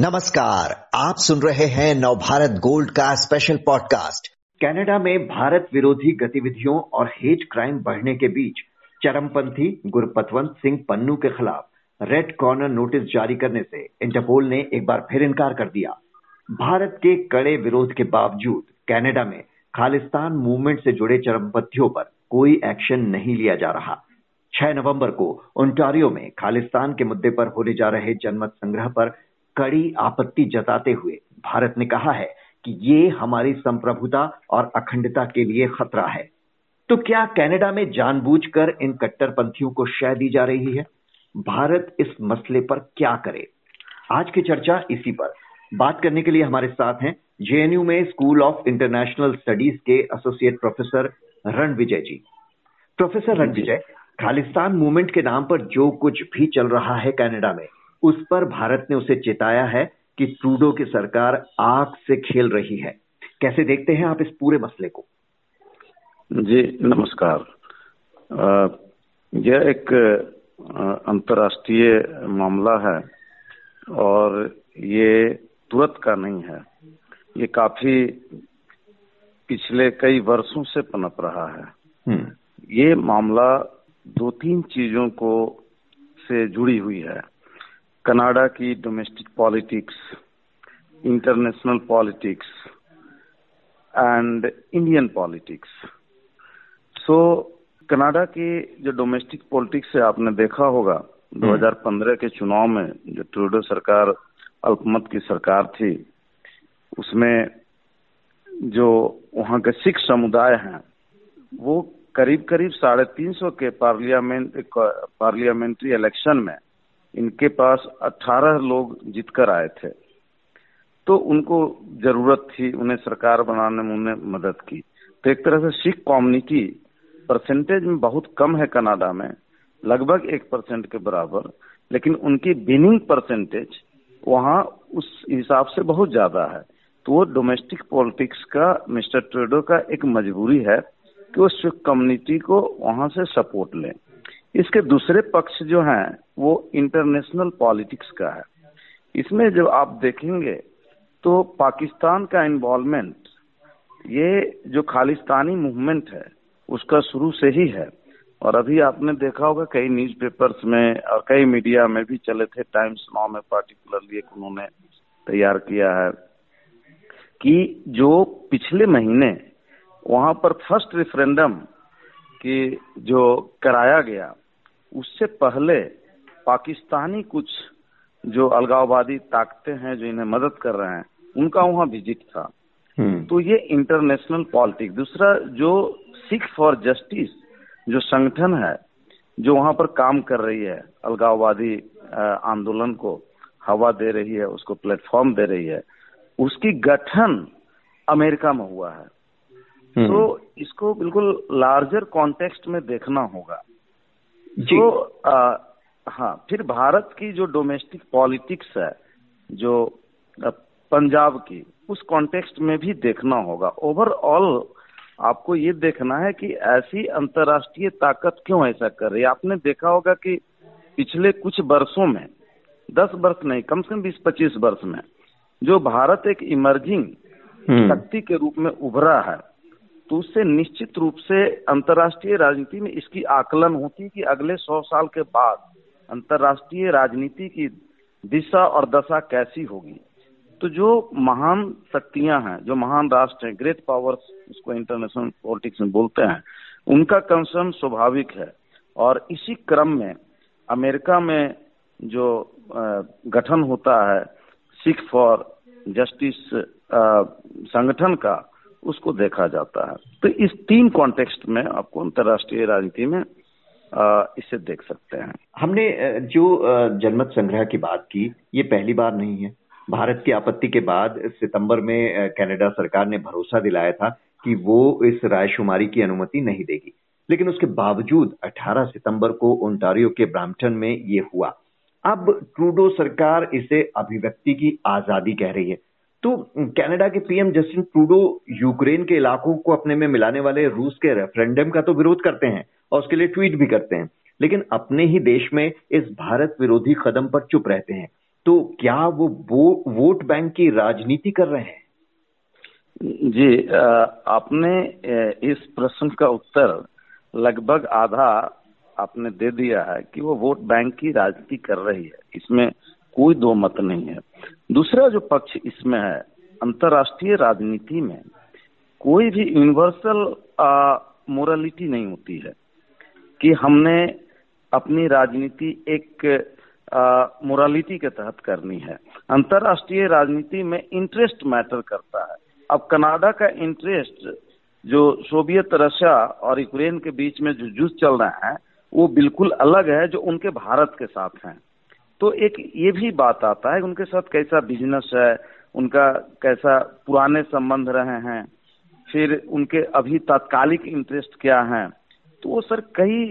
नमस्कार, आप सुन रहे हैं नवभारत गोल्ड का स्पेशल पॉडकास्ट कनाडा में भारत विरोधी गतिविधियों और हेट क्राइम बढ़ने के बीच चरमपंथी गुरपतवंत सिंह पन्नू के खिलाफ रेड कॉर्नर नोटिस जारी करने से इंटरपोल ने एक बार फिर इनकार कर दिया। भारत के कड़े विरोध के बावजूद कनाडा में खालिस्तान मूवमेंट से जुड़े चरमपंथियों पर कोई एक्शन नहीं लिया जा रहा। 6 नवंबर को ओंटारियो में खालिस्तान के मुद्दे पर होने जा रहे जनमत संग्रह पर कड़ी आपत्ति जताते हुए भारत ने कहा है कि ये हमारी संप्रभुता और अखंडता के लिए खतरा है। तो क्या कनाडा में जानबूझकर इन कट्टरपंथियों को शय दी जा रही है? भारत इस मसले पर क्या करे? आज की चर्चा इसी पर। बात करने के लिए हमारे साथ हैं जेएनयू में स्कूल ऑफ़ इंटरनेशनल स्टडीज़ के एसोसिएट प्रोफेसर रण विजय जी। प्रोफेसर रण विजय खालिस्तान मूवमेंट के नाम पर जो कुछ भी चल रहा है कनाडा में उस पर भारत ने उसे चेताया है कि ट्रूडो की सरकार आग से खेल रही है। कैसे देखते हैं आप इस पूरे मसले को? जी नमस्कार। यह एक अंतर्राष्ट्रीय मामला है और ये तुरंत का नहीं है। ये काफ़ी पिछले कई वर्षों से पनप रहा है। हम्म। ये मामला दो तीन चीज़ों को से जुड़ी हुई है। कनाडा की domestic politics international politics and Indian politics so Canada की जो डोमेस्टिक पॉलिटिक्स है आपने देखा होगा 2015 हम्म। के चुनाव में जो ट्रूडो सरकार अल्पमत की सरकार थी उसमें जो वहाँ के सिख समुदाय हैं वो करीब करीब साढ़े तीन सौ के पार्लियामेंट पार्लियामेंट्री इलेक्शन में इनके पास 18 लोग जीतकर आए थे। तो उनको ज़रूरत थी, उन्हें सरकार बनाने में उन्हें मदद की। तो एक तरह से सिख कम्युनिटी परसेंटेज में बहुत कम है कनाडा में, लगभग एक परसेंट के बराबर, लेकिन उनकी विनिंग परसेंटेज वहाँ उस हिसाब से बहुत ज़्यादा है। तो वो डोमेस्टिक पॉलिटिक्स का, मिस्टर ट्रेडो का एक मजबूरी है कि वो सिख कम्युनिटी को वहाँ से सपोर्ट लें। इसके दूसरे पक्ष जो हैं, वो इंटरनेशनल पॉलिटिक्स का है। इसमें जब आप देखेंगे तो पाकिस्तान का इन्वॉल्वमेंट ये जो खालिस्तानी मूवमेंट है, उसका शुरू से ही है। और अभी आपने देखा होगा, कई न्यूज़पेपर्स में और कई मीडिया में भी चले थे टाइम्स नाउ में पार्टिकुलरली एक उन्होंने तैयार किया है, कि जो पिछले महीने वहाँ पर फ़र्स्ट रेफरेंडम की जो कराया गया उससे पहले पाकिस्तानी कुछ जो अलगाववादी ताकतें हैं जो इन्हें मदद कर रहे हैं उनका वहाँ विज़िट था हम्म। तो ये इंटरनेशनल पॉलिटिक्स दूसरा जो सिख फॉर जस्टिस जो संगठन है जो वहाँ पर काम कर रही है अलगाववादी आंदोलन को हवा दे रही है उसको प्लेटफॉर्म दे रही है उसकी गठन अमेरिका में हुआ है हम्म। तो इसको बिल्कुल लार्जर कॉन्टेक्स्ट में देखना होगा तो आ, हाँ फिर भारत की जो डोमेस्टिक पॉलिटिक्स है जो पंजाब की उस कॉन्टेक्स्ट में भी देखना होगा। ओवरऑल आपको ये देखना है कि ऐसी अंतर्राष्ट्रीय ताकत क्यों ऐसा कर रही है? आपने देखा होगा कि पिछले कुछ वर्षों में दस वर्ष नहीं कम से कम बीस पच्चीस वर्ष में जो भारत एक इमर्जिंग हम्म। शक्ति के रूप में उभरा है तो उससे निश्चित रूप से अंतर्राष्ट्रीय राजनीति में इसकी आकलन होती है कि अगले सौ साल के बाद अंतर्राष्ट्रीय राजनीति की दिशा और दशा कैसी होगी। तो जो महान शक्तियाँ हैं, जो महान राष्ट्र हैं ग्रेट पावर्स उसको इंटरनेशनल पॉलिटिक्स में बोलते हैं, उनका कंसर्न स्वाभाविक है। और इसी क्रम में अमेरिका में जो गठन होता है सिख फॉर जस्टिस संगठन का उसको देखा जाता है। तो इस तीन कॉन्टेक्स्ट में आपको अंतर्राष्ट्रीय राजनीति में इसे देख सकते हैं। हमने जो जनमत संग्रह की बात की, ये पहली बार नहीं है। भारत की आपत्ति के बाद सितंबर में कनाडा सरकार ने भरोसा दिलाया था कि वो इस रायशुमारी की अनुमति नहीं देगी। लेकिन उसके बावजूद 18 सितंबर को ओंटारियो के ब्राम्पटन में ये हुआ। अब ट्रूडो सरकार इसे अभिव्यक्ति की आज़ादी कह रही है। तो कनाडा के पीएम जस्टिन ट्रूडो यूक्रेन के इलाकों को अपने में मिलाने वाले रूस के रेफरेंडम का तो विरोध करते हैं और उसके लिए ट्वीट भी करते हैं। लेकिन अपने ही देश में इस भारत विरोधी कदम पर चुप रहते हैं। तो क्या वो वोट बैंक की राजनीति कर रहे हैं? जी आपने इस प्रश्न का उत्तर लगभग आधा आपने दे दिया है कि वो वोट बैंक की राजनीति कर रही है। इसमें कोई दो मत नहीं है। दूसरा जो पक्ष इसमें है, अंतर्राष्ट्रीय राजनीति में कोई भी यूनिवर्सल मोरालिटी नहीं होती है कि हमने अपनी राजनीति एक मोरालिटी के तहत करनी है। अंतर्राष्ट्रीय राजनीति में इंटरेस्ट मैटर करता है। अब कनाडा का इंटरेस्ट जो सोवियत, रशिया और यूक्रेन के बीच में जो युद्ध चल रहा है, वो बिल्कुल अलग है जो उनके भारत के साथ है। तो एक ये भी बात आता है उनके साथ कैसा बिज़नेस है, उनका कैसा पुराने संबंध रहे हैं, फिर उनके अभी तात्कालिक इंटरेस्ट क्या है। तो वो सर कई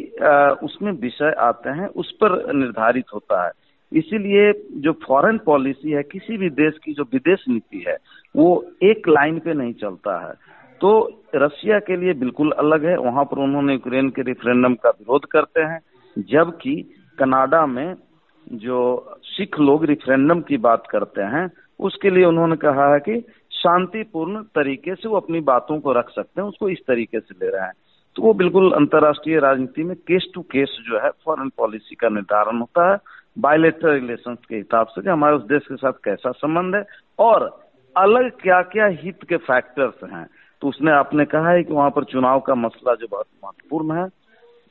उसमें विषय आते हैं, उस पर निर्धारित होता है। इसीलिए जो फॉरेन पॉलिसी है, किसी भी देश की जो विदेश नीति है, वो एक लाइन पे नहीं चलता है। तो रशिया के लिए बिल्कुल अलग है, वहाँ पर उन्होंने यूक्रेन के रेफरेंडम का विरोध करते हैं, जबकि कनाडा में जो सिख लोग रिफरेंडम की बात करते हैं, उसके लिए उन्होंने कहा है कि शांतिपूर्ण तरीके से वो अपनी बातों को रख सकते हैं, उसको इस तरीके से ले रहे हैं। तो वो बिल्कुल अंतर्राष्ट्रीय राजनीति में केस टू केस जो है फॉरेन पॉलिसी का निर्धारण होता है बायोलेटर रिलेशन के हिसाब से हमारे उस देश के साथ कैसा संबंध है, और अलग क्या क्या हित के फैक्टर्स हैं। तो उसने आपने कहा है कि वहाँ पर चुनाव का मसला जो बहुत महत्वपूर्ण है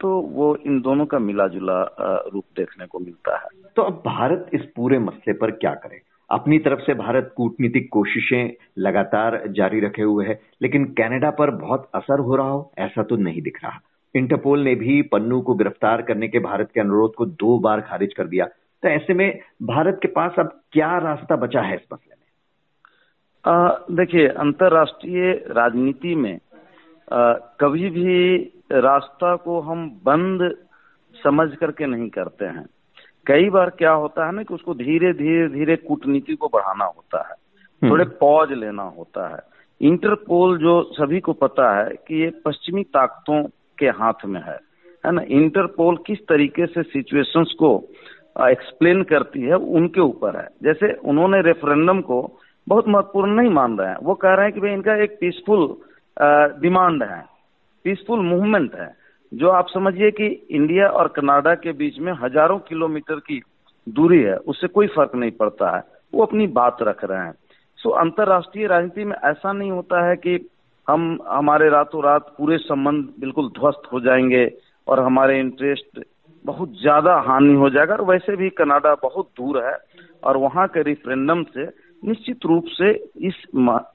तो वो इन दोनों का मिला जुला रूप देखने को मिलता है। तो अब भारत इस पूरे मसले पर क्या करे? अपनी तरफ़ से भारत कूटनीतिक कोशिशें लगातार जारी रखे हुए है लेकिन कनाडा पर बहुत असर हो रहा हो ऐसा तो नहीं दिख रहा। इंटरपोल ने भी पन्नू को गिरफ़्तार करने के भारत के अनुरोध को दो बार खारिज कर दिया। तो ऐसे में भारत के पास अब क्या रास्ता बचा है इस मसले में? देखिए अंतर्राष्ट्रीय राजनीति में कभी भी रास्ता को हम बंद समझ करके नहीं करते हैं। कई बार क्या होता है ना कि उसको धीरे धीरे धीरे कूटनीति को बढ़ाना होता है। हम्म। थोड़े पॉज लेना होता है। इंटरपोल जो सभी को पता है कि ये पश्चिमी ताकतों के हाथ में है। है ना? इंटरपोल किस तरीके से सिचुएशंस को एक्सप्लेन करती है उनके ऊपर है। जैसे उन्होंने रेफरेंडम को बहुत महत्वपूर्ण नहीं मान रहे हैं। वो कह रहे हैं कि भाई इनका एक पीसफुल डिमांड है पीसफुल मूवमेंट है, जो आप समझिए कि इंडिया और कनाडा के बीच में हज़ारों किलोमीटर की दूरी है, उससे कोई फ़र्क नहीं पड़ता है, वो अपनी बात रख रहे हैं। सो अंतर्राष्ट्रीय राजनीति में ऐसा नहीं होता है कि हम, हमारे रातों रात पूरे संबंध बिल्कुल ध्वस्त हो जाएँगे और हमारे इंटरेस्ट बहुत ज़्यादा हानि हो जाएगा, और वैसे भी कनाडा बहुत दूर है, और वहाँ के रिफरेंडम से निश्चित रूप से इस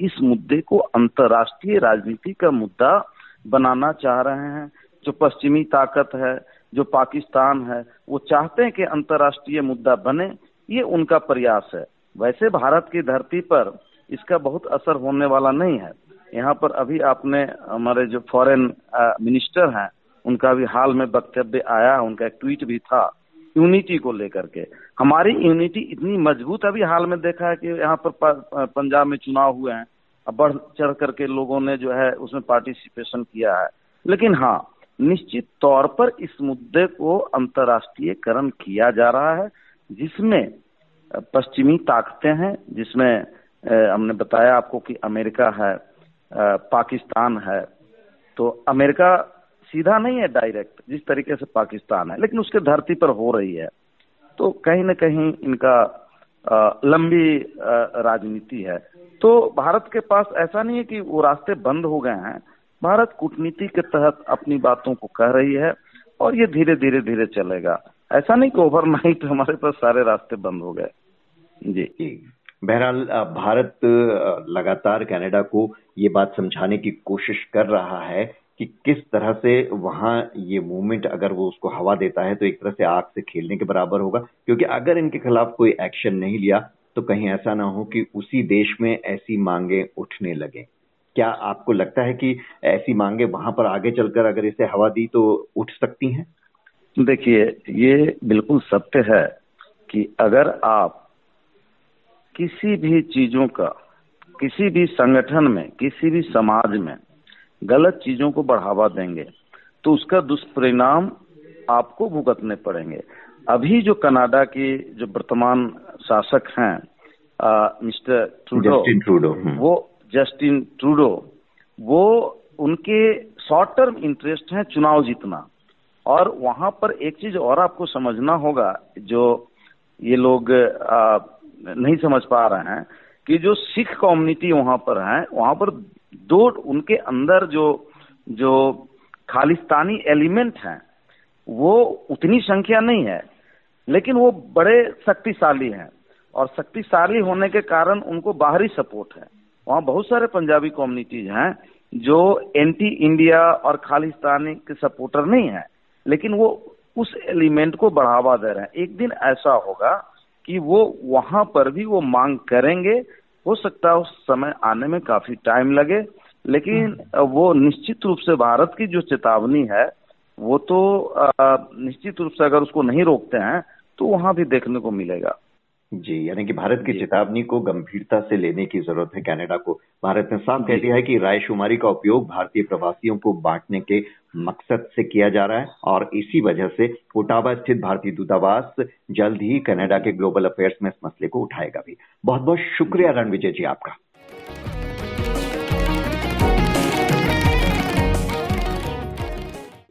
इस मुद्दे को अंतर्राष्ट्रीय राजनीति का मुद्दा बनाना चाह रहे हैं। जो पश्चिमी ताकत है, जो पाकिस्तान है, वो चाहते हैं कि अंतर्राष्ट्रीय मुद्दा बने, ये उनका प्रयास है। वैसे भारत की धरती पर इसका बहुत असर होने वाला नहीं है। यहाँ पर अभी आपने हमारे जो फॉरेन मिनिस्टर हैं, उनका भी हाल में वक्तव्य आया, उनका एक ट्वीट भी था यूनिटी को लेकर के। हमारी यूनिटी इतनी मज़बूत अभी हाल में देखा है कि यहाँ पर पंजाब में चुनाव हुए हैं। अब बढ़ चढ़ करके लोगों ने जो है उसमें पार्टिसिपेशन किया है। लेकिन हाँ निश्चित तौर पर इस मुद्दे को अंतर्राष्ट्रीयकरण किया जा रहा है, जिसमें पश्चिमी ताकतें हैं, जिसमें हमने बताया आपको कि अमेरिका है पाकिस्तान है। तो अमेरिका सीधा नहीं है डायरेक्ट, जिस तरीके से पाकिस्तान है, लेकिन उसके धरती पर हो रही है। तो कहीं ना कहीं इनका लंबी राजनीति है। तो भारत के पास ऐसा नहीं है कि वो रास्ते बंद हो गए हैं। भारत कूटनीति के तहत अपनी बातों को कह रही है और ये धीरे धीरे धीरे चलेगा। ऐसा नहीं कि ओवरनाइट हमारे पास सारे रास्ते बंद हो गए। जी। बहरहाल भारत लगातार कनाडा को ये बात समझाने की कोशिश कर रहा है। कि किस तरह से वहाँ ये मूवमेंट अगर वो उसको हवा देता है तो एक तरह से आग से खेलने के बराबर होगा। क्योंकि अगर इनके खिलाफ कोई एक्शन नहीं लिया तो कहीं ऐसा ना हो कि उसी देश में ऐसी मांगे उठने लगे। क्या आपको लगता है कि ऐसी मांगे वहाँ पर आगे चलकर अगर इसे हवा दी तो उठ सकती हैं? देखिए, ये बिल्कुल सत्य है कि अगर आप किसी भी चीज़ों का, किसी भी संगठन में, किसी भी समाज में गलत चीज़ों को बढ़ावा देंगे तो उसका दुष्परिणाम आपको भुगतने पड़ेंगे। अभी जो कनाडा के जो वर्तमान शासक हैं मिस्टर ट्रूडो जस्टिन ट्रूडो वो जस्टिन ट्रूडो वो उनके शॉर्ट टर्म इंटरेस्ट है चुनाव जीतना। और वहाँ पर एक चीज़ और आपको समझना होगा जो ये लोग आ, नहीं समझ पा रहे हैं कि जो सिख कम्युनिटी वहाँ पर है वहाँ पर दो उनके अंदर जो जो खालिस्तानी एलिमेंट हैं, वो उतनी संख्या नहीं है, लेकिन वो बड़े शक्तिशाली हैं और शक्तिशाली होने के कारण उनको बाहरी सपोर्ट है। वहाँ बहुत सारे पंजाबी कम्युनिटीज हैं जो एंटी इंडिया और खालिस्तानी के सपोर्टर नहीं है, लेकिन वो उस एलिमेंट को बढ़ावा दे रहे हैं। एक दिन ऐसा होगा कि वो वहाँ पर भी वो मांग करेंगे हो सकता है उस समय आने में काफ़ी टाइम लगे लेकिन वो निश्चित रूप से भारत की जो चेतावनी है वो तो निश्चित रूप से अगर उसको नहीं रोकते हैं तो वहाँ भी देखने को मिलेगा। जी यानी कि भारत की चेतावनी को गंभीरता से लेने की ज़रूरत है कनाडा को। भारत ने साफ़ कह दिया है कि रायशुमारी का उपयोग भारतीय प्रवासियों को बांटने के मकसद से किया जा रहा है और इसी वजह से ओटावा स्थित भारतीय दूतावास जल्द ही कनाडा के ग्लोबल अफेयर्स में इस मसले को उठाएगा भी। बहुत बहुत शुक्रिया रणविजय जी आपका।